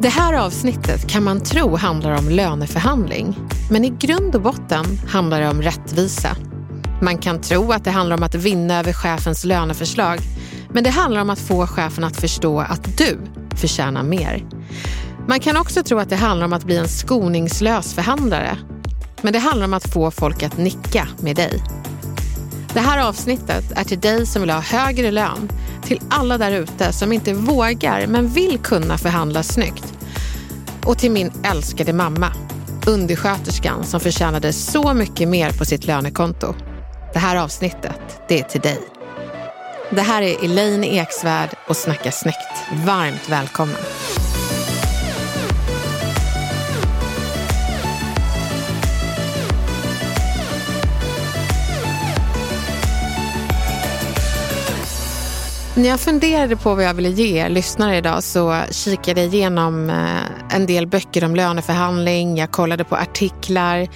Det här avsnittet kan man tro handlar om löneförhandling. Men i grund och botten handlar det om rättvisa. Man kan tro att det handlar om att vinna över chefens löneförslag. Men det handlar om att få chefen att förstå att du förtjänar mer. Man kan också tro att det handlar om att bli en skoningslös förhandlare. Men det handlar om att få folk att nicka med dig. Det här avsnittet är till dig som vill ha högre lön, till alla där ute som inte vågar men vill kunna förhandla snyggt. Och till min älskade mamma, undersköterskan som förtjänade så mycket mer på sitt lönekonto. Det här avsnittet, det är till dig. Det här är Elaine Eksvärd och Snacka snyggt. Varmt välkommen. När jag funderade på vad jag ville ge er lyssnare idag så kikade jag igenom eh, en del böcker om löneförhandling, jag kollade på artiklar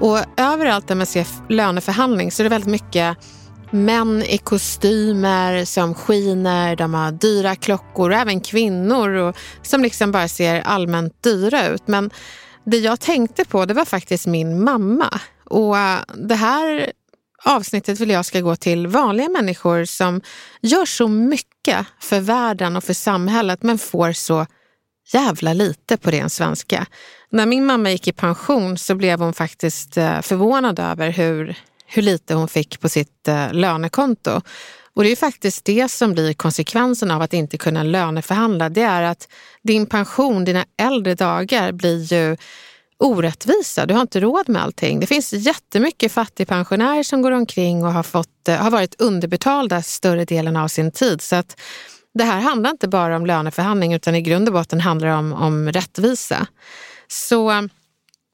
och överallt där man ser löneförhandling så är det väldigt mycket män i kostymer som skiner, de har dyra klockor och även kvinnor och, som liksom bara ser allmänt dyra ut. Men det jag tänkte på det var faktiskt min mamma. Och eh, det här avsnittet vill jag ska gå till vanliga människor som gör så mycket för världen och för samhället men får så jävla lite på ren svenska. När min mamma gick i pension så blev hon faktiskt eh, förvånad över hur, hur lite hon fick på sitt eh, lönekonto. Och det är faktiskt det som blir konsekvensen av att inte kunna löneförhandla. Det är att din pension, dina äldre dagar blir ju orättvisa. Du har inte råd med allting. Det finns jättemycket fattigpensionärer som går omkring och har, fått, eh, har varit underbetalda större delen av sin tid. Så att det här handlar inte bara om löneförhandling utan i grund och botten handlar det om, om rättvisa. Så eh,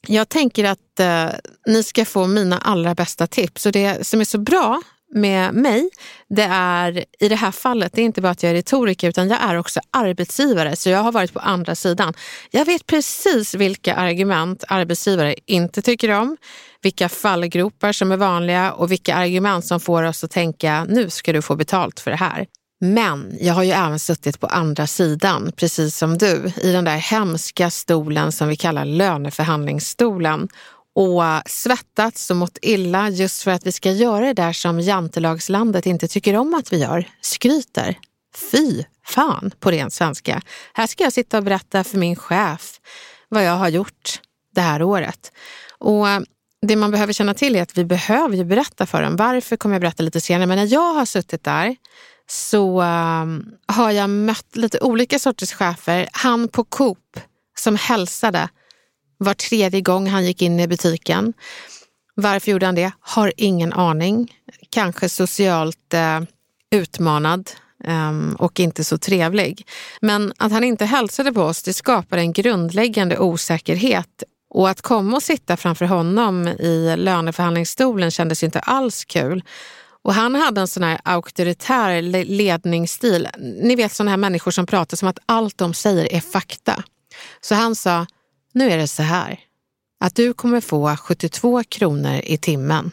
jag tänker att eh, ni ska få mina allra bästa tips. Och det som är så bra med mig, det är i det här fallet, det är inte bara att jag är retoriker utan jag är också arbetsgivare. Så jag har varit på andra sidan. Jag vet precis vilka argument arbetsgivare inte tycker om, vilka fallgropar som är vanliga och vilka argument som får oss att tänka nu ska du få betalt för det här. Men jag har ju även suttit på andra sidan, precis som du, i den där hemska stolen som vi kallar löneförhandlingsstolen och eh, svettats och mått illa just för att vi ska göra det där som jantelagslandet inte tycker om att vi gör, skryter. Fy fan på ren svenska. Här ska jag sitta och berätta för min chef vad jag har gjort det här året. Och eh, det man behöver känna till är att vi behöver ju berätta för dem. Varför kommer jag berätta lite senare. Men när jag har suttit där så eh, har jag mött lite olika sorters chefer. Han på Coop som hälsade var tredje gång han gick in i butiken. Varför gjorde han det? Har ingen aning. Kanske socialt eh, utmanad eh, och inte så trevlig. Men att han inte hälsade på oss, det skapar en grundläggande osäkerhet. Och att komma och sitta framför honom i löneförhandlingsstolen kändes inte alls kul. Och han hade en sån här auktoritär ledningsstil. Ni vet såna här människor som pratar som att allt de säger är fakta. Så han sa, nu är det så här att du kommer få 72 kronor i timmen.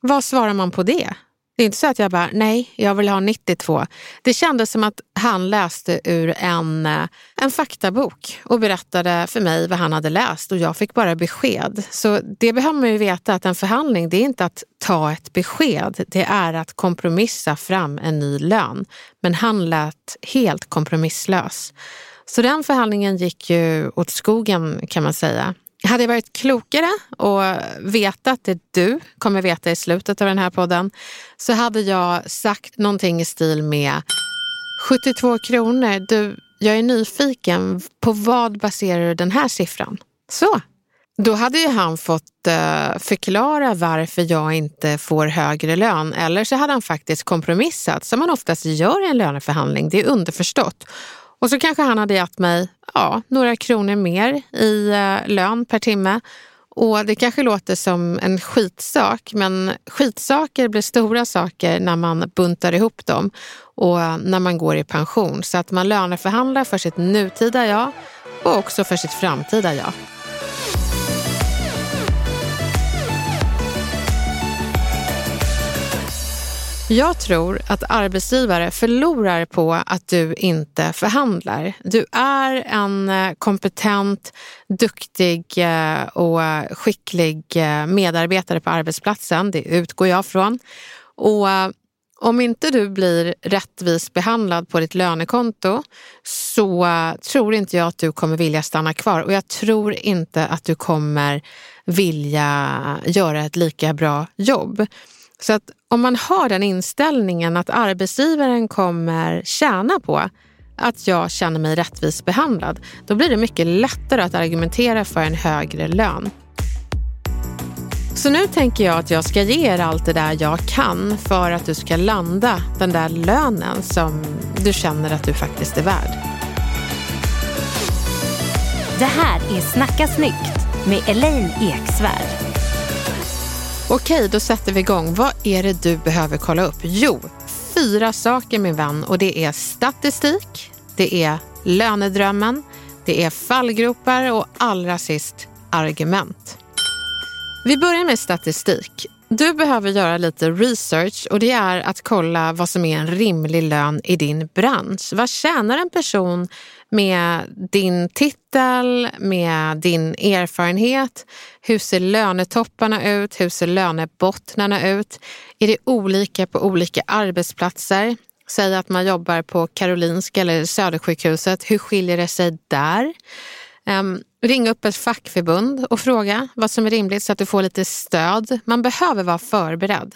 Vad svarar man på det? Det är inte så att jag bara, nej, jag vill ha 92. Det kändes som att han läste ur en, eh, en faktabok och berättade för mig vad han hade läst och jag fick bara besked. Så det behöver man ju veta att en förhandling, det är inte att ta ett besked, det är att kompromissa fram en ny lön. Men han lät helt kompromisslös. Så den förhandlingen gick ju åt skogen kan man säga. Hade jag varit klokare och vetat det du kommer veta i slutet av den här podden så hade jag sagt någonting i stil med 72 kronor. Du, jag är nyfiken. På vad baserar du den här siffran? Så. Då hade ju han fått eh, förklara varför jag inte får högre lön eller så hade han faktiskt kompromissat som man oftast gör i en löneförhandling. Det är underförstått. Och så kanske han hade gett mig ja, några kronor mer i eh, lön per timme. Och det kanske låter som en skitsak, men skitsaker blir stora saker när man buntar ihop dem och eh, när man går i pension. Så att man löneförhandlar för sitt nutida jag och också för sitt framtida jag. Jag tror att arbetsgivare förlorar på att du inte förhandlar. Du är en eh, kompetent, duktig eh, och skicklig eh, medarbetare på arbetsplatsen. Det utgår jag från. Och om inte du blir rättvist behandlad på ditt lönekonto så tror inte jag att du kommer vilja stanna kvar och jag tror inte att du kommer vilja göra ett lika bra jobb. Så att om man har den inställningen att arbetsgivaren kommer tjäna på att jag känner mig rättvist behandlad, då blir det mycket lättare att argumentera för en högre lön. Så nu tänker jag att jag ska ge er allt det där jag kan för att du ska landa den där lönen som du känner att du faktiskt är värd. Det här är Snacka snyggt med Elaine Eksvärd. Okej, då sätter vi igång. Vad är det du behöver kolla upp? Jo, fyra saker min vän och det är statistik, det är lönedrömmen, det är fallgropar och allra sist argument. Vi börjar med statistik. Du behöver göra lite research och det är att kolla vad som är en rimlig lön i din bransch. Vad tjänar en person med din titel, med din erfarenhet? Hur ser lönetopparna ut? Hur ser lönebottnarna ut? Är det olika på olika arbetsplatser? Säg att man jobbar på Karolinska eller Södersjukhuset. Hur skiljer det sig där? Um, ring upp ett fackförbund och fråga vad som är rimligt så att du får lite stöd. Man behöver vara förberedd.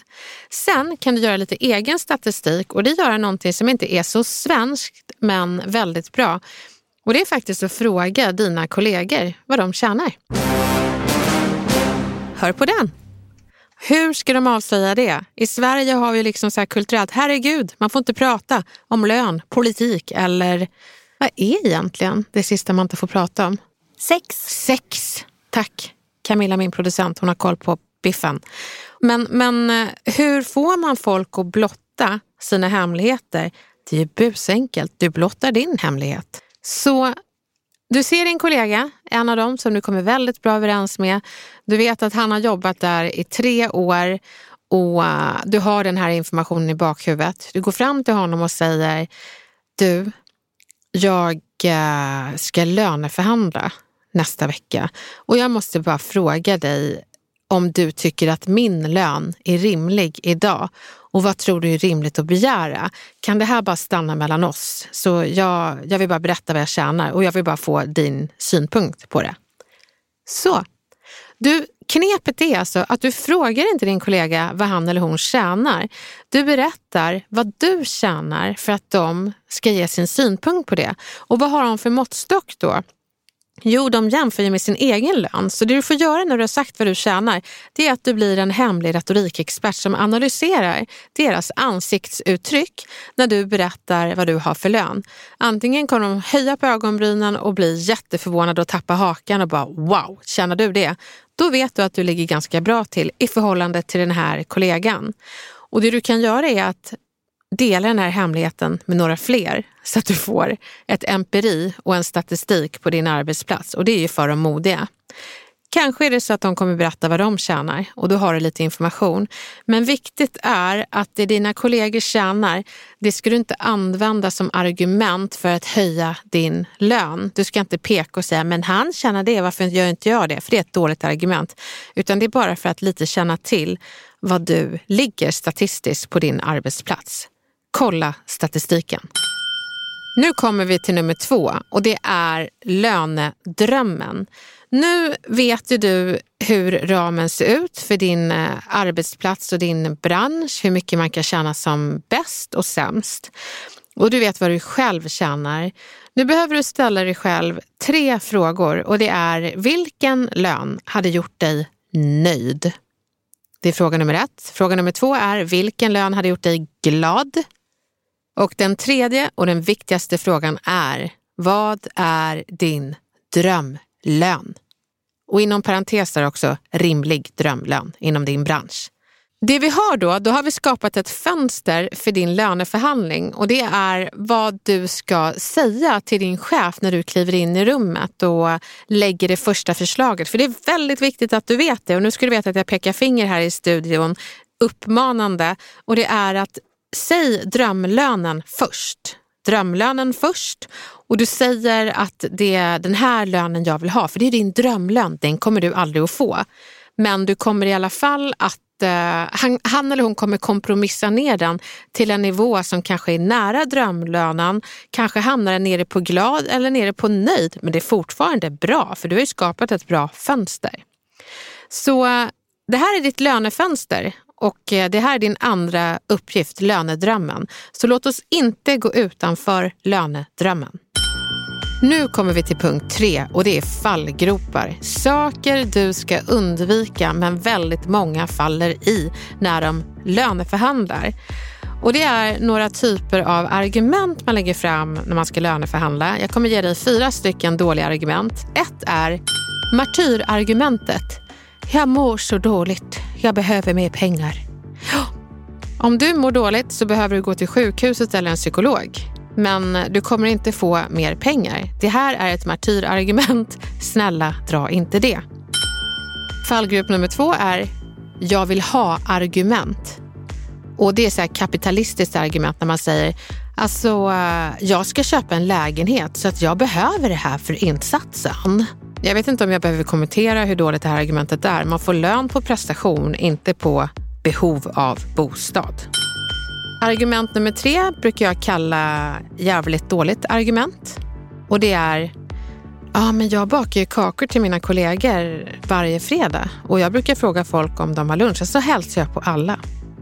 Sen kan du göra lite egen statistik och det gör någonting som inte är så svenskt men väldigt bra. Och det är faktiskt att fråga dina kollegor vad de tjänar. Hör på den! Hur ska de avslöja det? I Sverige har vi liksom så här kulturellt, herregud, man får inte prata om lön, politik eller vad är egentligen det sista man inte får prata om? Sex. Sex, tack. Camilla, min producent, hon har koll på biffen. Men, men eh, hur får man folk att blotta sina hemligheter? Det är ju busenkelt. Du blottar din hemlighet. Så du ser din kollega, en av dem som du kommer väldigt bra överens med. Du vet att han har jobbat där i tre år och eh, du har den här informationen i bakhuvudet. Du går fram till honom och säger, du, jag eh, ska löneförhandla nästa vecka och jag måste bara fråga dig om du tycker att min lön är rimlig idag och vad tror du är rimligt att begära? Kan det här bara stanna mellan oss? Så jag, jag vill bara berätta vad jag tjänar och jag vill bara få din synpunkt på det. Så, du, knepet är alltså att du frågar inte din kollega vad han eller hon tjänar. Du berättar vad du tjänar för att de ska ge sin synpunkt på det. Och vad har de för måttstock då? Jo, de jämför ju med sin egen lön. Så det du får göra när du har sagt vad du tjänar, det är att du blir en hemlig retorikexpert som analyserar deras ansiktsuttryck när du berättar vad du har för lön. Antingen kommer de höja på ögonbrynen och bli jätteförvånade och tappa hakan och bara wow, tjänar du det? Då vet du att du ligger ganska bra till i förhållande till den här kollegan. Och det du kan göra är att dela den här hemligheten med några fler så att du får ett empiri och en statistik på din arbetsplats och det är ju för de modiga. Kanske är det så att de kommer berätta vad de tjänar och då har du lite information. Men viktigt är att det dina kollegor tjänar, det ska du inte använda som argument för att höja din lön. Du ska inte peka och säga, men han tjänar det, varför gör inte jag det? För det är ett dåligt argument. Utan det är bara för att lite känna till vad du ligger statistiskt på din arbetsplats. Kolla statistiken. Nu kommer vi till nummer två och det är lönedrömmen. Nu vet ju du hur ramen ser ut för din eh, arbetsplats och din bransch, hur mycket man kan tjäna som bäst och sämst. Och du vet vad du själv tjänar. Nu behöver du ställa dig själv tre frågor och det är vilken lön hade gjort dig nöjd? Det är fråga nummer ett. Fråga nummer två är vilken lön hade gjort dig glad? Och den tredje och den viktigaste frågan är vad är din lön. Och inom parentes där också rimlig drömlön inom din bransch. Det vi har då, då har vi skapat ett fönster för din löneförhandling och det är vad du ska säga till din chef när du kliver in i rummet och lägger det första förslaget. För det är väldigt viktigt att du vet det och nu ska du veta att jag pekar finger här i studion uppmanande och det är att säg drömlönen först. Drömlönen först och du säger att det är den här lönen jag vill ha, för det är din drömlön, den kommer du aldrig att få. Men du kommer i alla fall att eh, han, han, eller hon kommer kompromissa ner den till en nivå som kanske är nära drömlönen, kanske hamnar den nere på glad eller nere på nöjd, men det är fortfarande bra för du har ju skapat ett bra fönster. Så eh, det här är ditt lönefönster och eh, det här är din andra uppgift, lönedrömmen. Så låt oss inte gå utanför lönedrömmen. Nu kommer vi till punkt tre och det är fallgropar. Saker du ska undvika men väldigt många faller i när de löneförhandlar. Och det är några typer av argument man lägger fram när man ska löneförhandla. Jag kommer ge dig fyra stycken dåliga argument. Ett är martyrargumentet. Jag mår så dåligt. Jag behöver mer pengar. Om du mår dåligt så behöver du gå till sjukhuset eller en psykolog. Men du kommer inte få mer pengar. Det här är ett martyrargument. Snälla, dra inte det. Fallgrupp nummer två är jag vill ha argument. Och det är så här kapitalistiskt argument när man säger alltså eh, jag ska köpa en lägenhet så att jag behöver det här för insatsen. Jag vet inte om jag behöver kommentera hur dåligt det här argumentet är. Man får lön på prestation, inte på behov av bostad. Argument nummer tre brukar jag kalla jävligt dåligt argument. Och det är, ja men jag bakar ju kakor till mina kollegor varje fredag och jag brukar fråga folk om de har lunch och så hälsar jag på alla.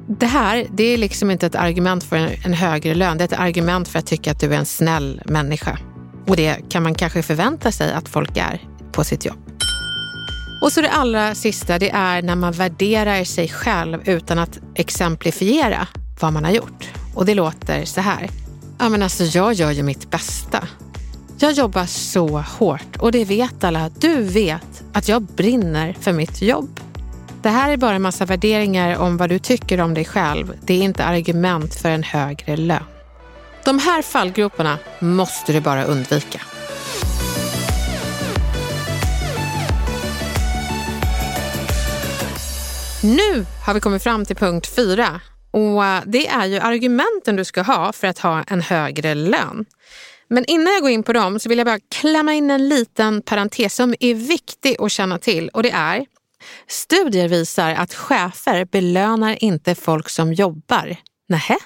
Det här det är liksom inte ett argument för en högre lön, det är ett argument för att tycka att du är en snäll människa. Och det kan man kanske förvänta sig att folk är på sitt jobb. Och så det allra sista, det är när man värderar sig själv utan att exemplifiera vad man har gjort. Och det låter så här. Ja men alltså jag gör ju mitt bästa. Jag jobbar så hårt och det vet alla. Du vet att jag brinner för mitt jobb. Det här är bara en massa värderingar om vad du tycker om dig själv. Det är inte argument för en högre lön. De här fallgroparna måste du bara undvika. Nu har vi kommit fram till punkt fyra och eh, det är ju argumenten du ska ha för att ha en högre lön. Men innan jag går in på dem så vill jag bara klämma in en liten parentes som är viktig att känna till och det är Studier visar att chefer belönar inte folk som jobbar. Nähä?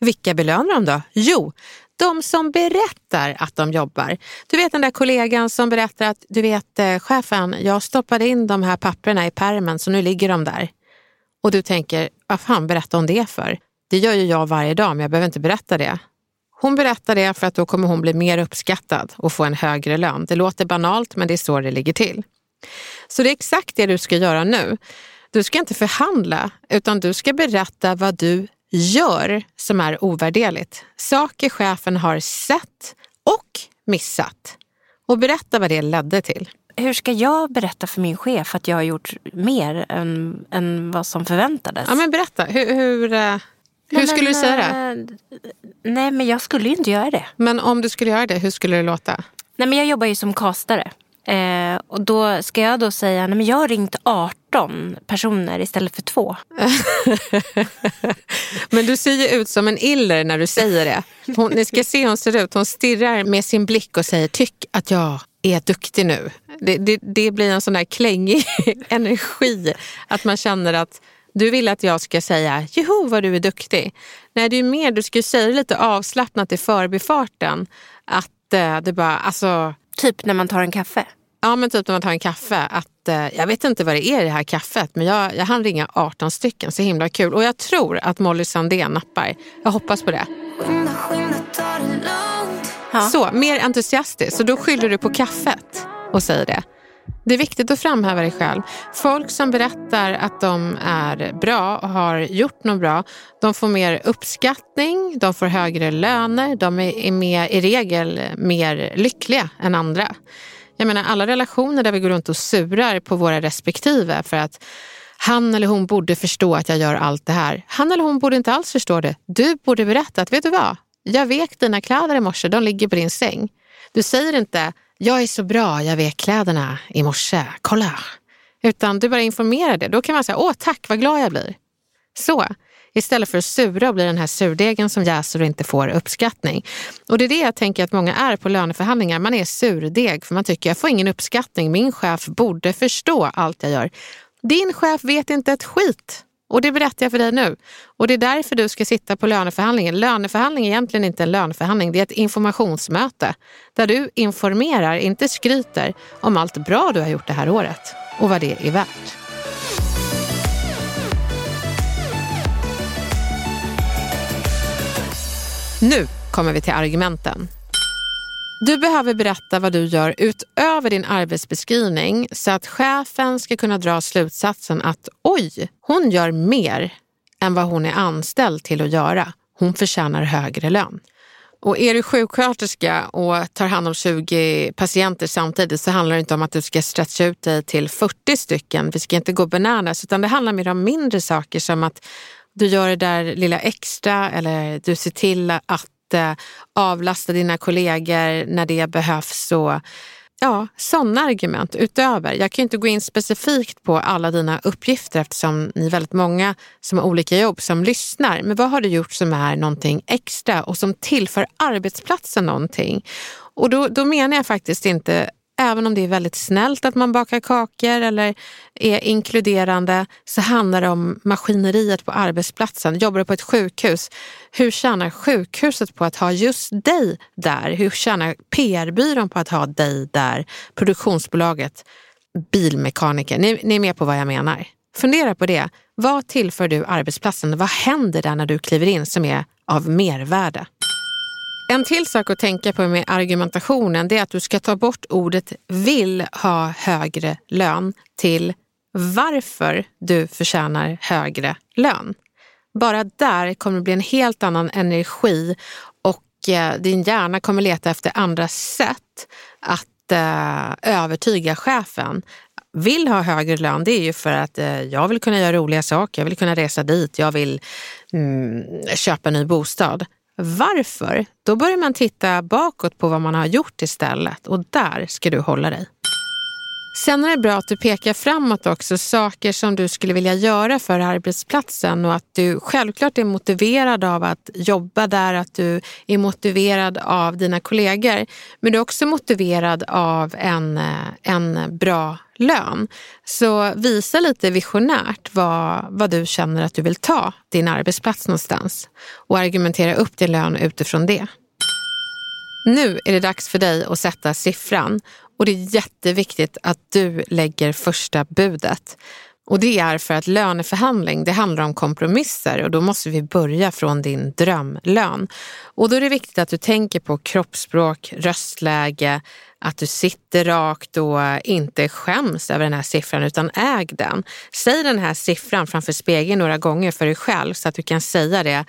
Vilka belönar de då? Jo, de som berättar att de jobbar. Du vet den där kollegan som berättar att du vet eh, chefen, jag stoppade in de här papperna i permen så nu ligger de där. Och du tänker, vad fan berättar hon det för? Det gör ju jag varje dag men jag behöver inte berätta det. Hon berättar det för att då kommer hon bli mer uppskattad och få en högre lön. Det låter banalt men det är så det ligger till. Så det är exakt det du ska göra nu. Du ska inte förhandla utan du ska berätta vad du gör som är ovärderligt. Saker chefen har sett och missat. Och berätta vad det ledde till. Hur ska jag berätta för min chef att jag har gjort mer än, än vad som förväntades? Ja, men berätta. Hur, hur, eh, hur skulle men, du säga det? Eh, nej, men jag skulle ju inte göra det. Men om du skulle göra det, hur skulle det låta? Nej, men jag jobbar ju som kastare. Eh, och då ska jag då säga, nej men jag har ringt 18 personer istället för två. men du ser ju ut som en iller när du säger det. Hon, ni ska se hur hon ser ut. Hon stirrar med sin blick och säger, tyck att jag är duktig nu. Det, det, det blir en sån där klängig energi. Att man känner att du vill att jag ska säga, joho vad du är duktig. Nej, det är mer, du ska säga det lite avslappnat i förbifarten. Att eh, det bara, alltså... Typ när man tar en kaffe? Ja, men typ när man tar en kaffe. Att, eh, jag vet inte vad det är i det här kaffet, men jag, jag hann ringa 18 stycken. Så himla kul. Och jag tror att Molly Sandén nappar. Jag hoppas på det. Skynda, skynda, ja. Så, mer entusiastiskt. Så då skyller du på kaffet och säger det. Det är viktigt att framhäva dig själv. Folk som berättar att de är bra och har gjort något bra, de får mer uppskattning, de får högre löner, de är mer, i regel mer lyckliga än andra. Jag menar alla relationer där vi går runt och surar på våra respektive för att han eller hon borde förstå att jag gör allt det här. Han eller hon borde inte alls förstå det. Du borde berätta att, vet du vad? Jag vek dina kläder i morse, de ligger på din säng. Du säger inte, jag är så bra, jag vek kläderna i morse, kolla. Utan du bara informerar det. Då kan man säga, åh tack, vad glad jag blir. Så, istället för att sura och bli den här surdegen som jäser och inte får uppskattning. Och det är det jag tänker att många är på löneförhandlingar. Man är surdeg för man tycker, jag får ingen uppskattning, min chef borde förstå allt jag gör. Din chef vet inte ett skit. Och det berättar jag för dig nu. Och det är därför du ska sitta på löneförhandlingen. Löneförhandling är egentligen inte en löneförhandling, det är ett informationsmöte. Där du informerar, inte skryter, om allt bra du har gjort det här året och vad det är värt. Nu kommer vi till argumenten. Du behöver berätta vad du gör utöver din arbetsbeskrivning så att chefen ska kunna dra slutsatsen att oj, hon gör mer än vad hon är anställd till att göra. Hon förtjänar högre lön. Och är du sjuksköterska och tar hand om 20 patienter samtidigt så handlar det inte om att du ska stretcha ut dig till 40 stycken. Vi ska inte gå bananas utan det handlar mer om mindre saker som att du gör det där lilla extra eller du ser till att eh, avlasta dina kollegor när det behövs. Och, ja, sådana argument utöver. Jag kan inte gå in specifikt på alla dina uppgifter eftersom ni är väldigt många som har olika jobb som lyssnar. Men vad har du gjort som är någonting extra och som tillför arbetsplatsen någonting? Och då, då menar jag faktiskt inte Även om det är väldigt snällt att man bakar kakor eller är inkluderande så handlar det om maskineriet på arbetsplatsen. Jobbar du på ett sjukhus, hur tjänar sjukhuset på att ha just dig där? Hur tjänar PR-byrån på att ha dig där? Produktionsbolaget, bilmekaniker. Ni, ni är med på vad jag menar. Fundera på det. Vad tillför du arbetsplatsen? Vad händer där när du kliver in som är av mervärde? En till sak att tänka på med argumentationen det är att du ska ta bort ordet vill ha högre lön till varför du förtjänar högre lön. Bara där kommer det bli en helt annan energi och eh, din hjärna kommer leta efter andra sätt att eh, övertyga chefen. Vill ha högre lön, det är ju för att eh, jag vill kunna göra roliga saker, jag vill kunna resa dit, jag vill mm, köpa en ny bostad. Varför? Då börjar man titta bakåt på vad man har gjort istället och där ska du hålla dig. Sen är det bra att du pekar framåt också, saker som du skulle vilja göra för arbetsplatsen och att du självklart är motiverad av att jobba där, att du är motiverad av dina kollegor. Men du är också motiverad av en, eh, en bra lön. Så visa lite visionärt vad, vad du känner att du vill ta din arbetsplats någonstans och argumentera upp din lön utifrån det. Nu är det dags för dig att sätta siffran och det är jätteviktigt att du lägger första budet. Och det är för att löneförhandling, det handlar om kompromisser och då måste vi börja från din drömlön. Och då är det viktigt att du tänker på kroppsspråk, röstläge, att du sitter rakt och inte skäms över den här siffran utan äg den. Säg den här siffran framför spegeln några gånger för dig själv så att du kan säga det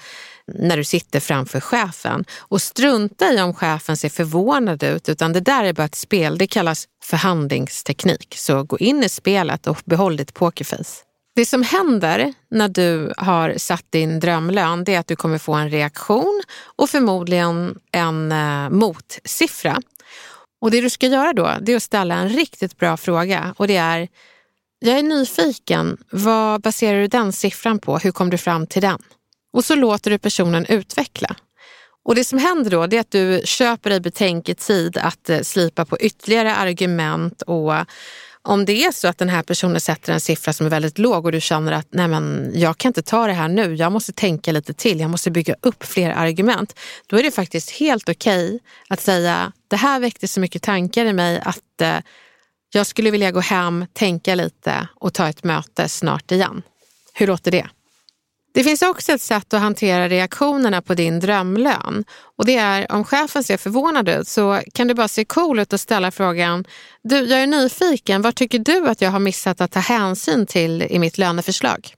när du sitter framför chefen. Och strunta i om chefen ser förvånad ut, utan det där är bara ett spel. Det kallas förhandlingsteknik. Så gå in i spelet och behåll ditt pokerface. Det som händer när du har satt din drömlön det är att du kommer få en reaktion och förmodligen en eh, motsiffra. Och det du ska göra då, det är att ställa en riktigt bra fråga och det är jag är nyfiken, vad baserar du den siffran på? Hur kom du fram till den? Och så låter du personen utveckla. Och det som händer då är att du köper dig betänketid att eh, slipa på ytterligare argument och om det är så att den här personen sätter en siffra som är väldigt låg och du känner att nej men, jag kan inte ta det här nu, jag måste tänka lite till, jag måste bygga upp fler argument. Då är det faktiskt helt okej okay att säga, det här väckte så mycket tankar i mig att eh, jag skulle vilja gå hem, tänka lite och ta ett möte snart igen. Hur låter det? Det finns också ett sätt att hantera reaktionerna på din drömlön. Och det är om chefen ser förvånad ut så kan du bara se cool ut och ställa frågan Du, jag är nyfiken, vad tycker du att jag har missat att ta hänsyn till i mitt löneförslag?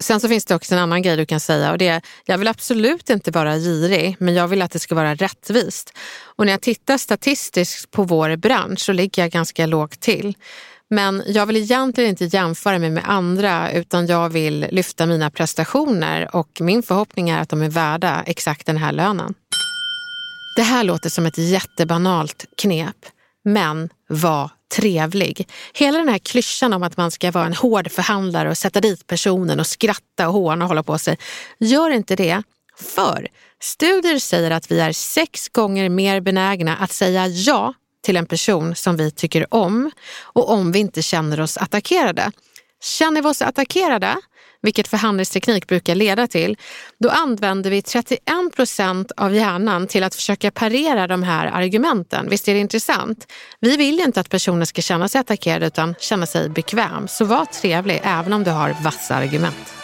Sen så finns det också en annan grej du kan säga och det är jag vill absolut inte vara girig men jag vill att det ska vara rättvist. Och när jag tittar statistiskt på vår bransch så ligger jag ganska lågt till. Men jag vill egentligen inte jämföra mig med andra utan jag vill lyfta mina prestationer och min förhoppning är att de är värda exakt den här lönen. Det här låter som ett jättebanalt knep, men var trevlig. Hela den här klyschan om att man ska vara en hård förhandlare och sätta dit personen och skratta och håna och hålla på sig. Gör inte det, för studier säger att vi är sex gånger mer benägna att säga ja till en person som vi tycker om och om vi inte känner oss attackerade. Känner vi oss attackerade, vilket förhandlingsteknik brukar leda till, då använder vi 31 procent av hjärnan till att försöka parera de här argumenten. Visst är det intressant? Vi vill ju inte att personen ska känna sig attackerad utan känna sig bekväm. Så var trevlig även om du har vassa argument.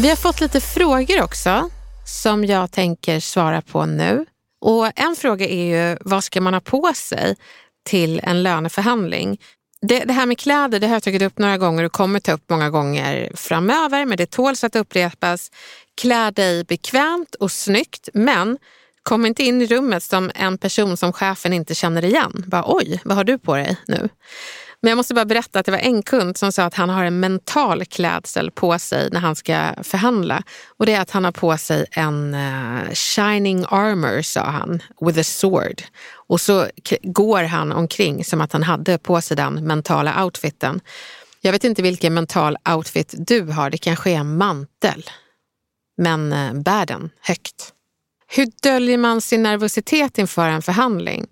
Vi har fått lite frågor också som jag tänker svara på nu. Och En fråga är ju vad ska man ha på sig till en löneförhandling? Det, det, här med kläder det har jag tagit upp några gånger och kommer ta upp många gånger framöver, men det tåls att upprepas. Klä dig bekvämt och snyggt, men kom inte in i rummet som en person som chefen inte känner igen. Bara, Oj, vad har du på dig nu? Men jag måste bara berätta att det var en kund som sa att han har en mental klädsel på sig när han ska förhandla. Och det är att han har på sig en uh, shining armor, sa han, with a sword. Och så går han omkring som att han hade på sig den mentala outfiten. Jag vet inte vilken mental outfit du har, det kanske är en mantel. Men uh, bär den högt. Hur döljer man sin nervositet inför en förhandling?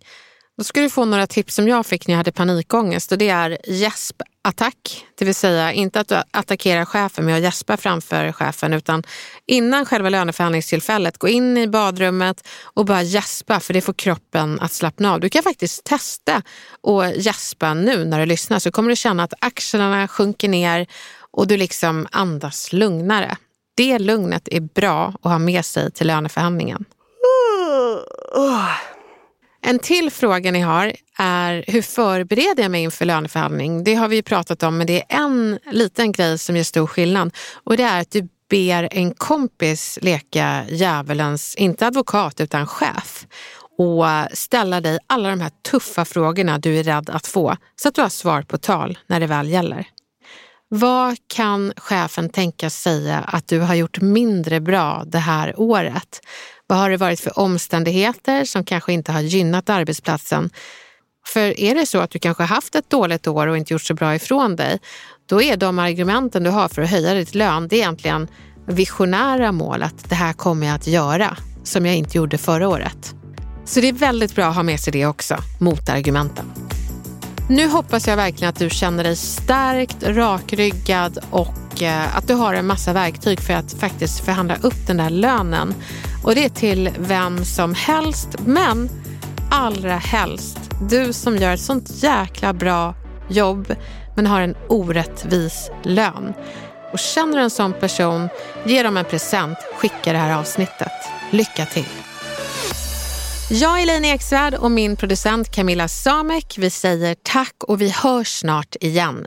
Då ska du få några tips som jag fick när jag hade panikångest och det är gäspattack. Det vill säga inte att du attackerar chefen med att gäspa framför chefen utan innan själva löneförhandlingstillfället gå in i badrummet och bara gäspa för det får kroppen att slappna av. Du kan faktiskt testa och gäspa nu när du lyssnar så kommer du känna att axlarna sjunker ner och du liksom andas lugnare. Det lugnet är bra att ha med sig till löneförhandlingen. En till fråga ni har är hur förbereder jag mig inför löneförhandling? Det har vi ju pratat om, men det är en liten grej som gör stor skillnad och det är att du ber en kompis leka djävulens, inte advokat utan chef och ställa dig alla de här tuffa frågorna du är rädd att få så att du har svar på tal när det väl gäller. Vad kan chefen tänka säga att du har gjort mindre bra det här året? Vad har det varit för omständigheter som kanske inte har gynnat arbetsplatsen? För är det så att du kanske haft ett dåligt år och inte gjort så bra ifrån dig, då är de argumenten du har för att höja ditt lön, det är egentligen visionära mål att det här kommer jag att göra som jag inte gjorde förra året. Så det är väldigt bra att ha med sig det också, motargumenten. Nu hoppas jag verkligen att du känner dig stärkt, rakryggad och eh, att du har en massa verktyg för att faktiskt förhandla upp den där lönen. Och det är till vem som helst, men allra helst du som gör ett sånt jäkla bra jobb men har en orättvis lön. Och känner du en sån person, ge dem en present, skicka det här avsnittet. Lycka till! Jag är Elaine Eksvärd och min producent Camilla Samek. Vi säger tack och vi hörs snart igen.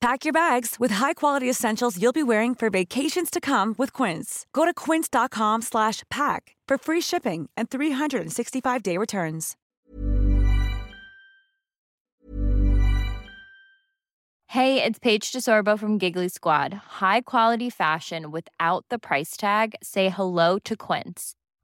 Pack your bags with high-quality essentials you'll be wearing for vacations to come with Quince. Go to quince.com slash pack for free shipping and 365-day returns. Hey, it's Paige DeSorbo from Giggly Squad. High quality fashion without the price tag. Say hello to Quince.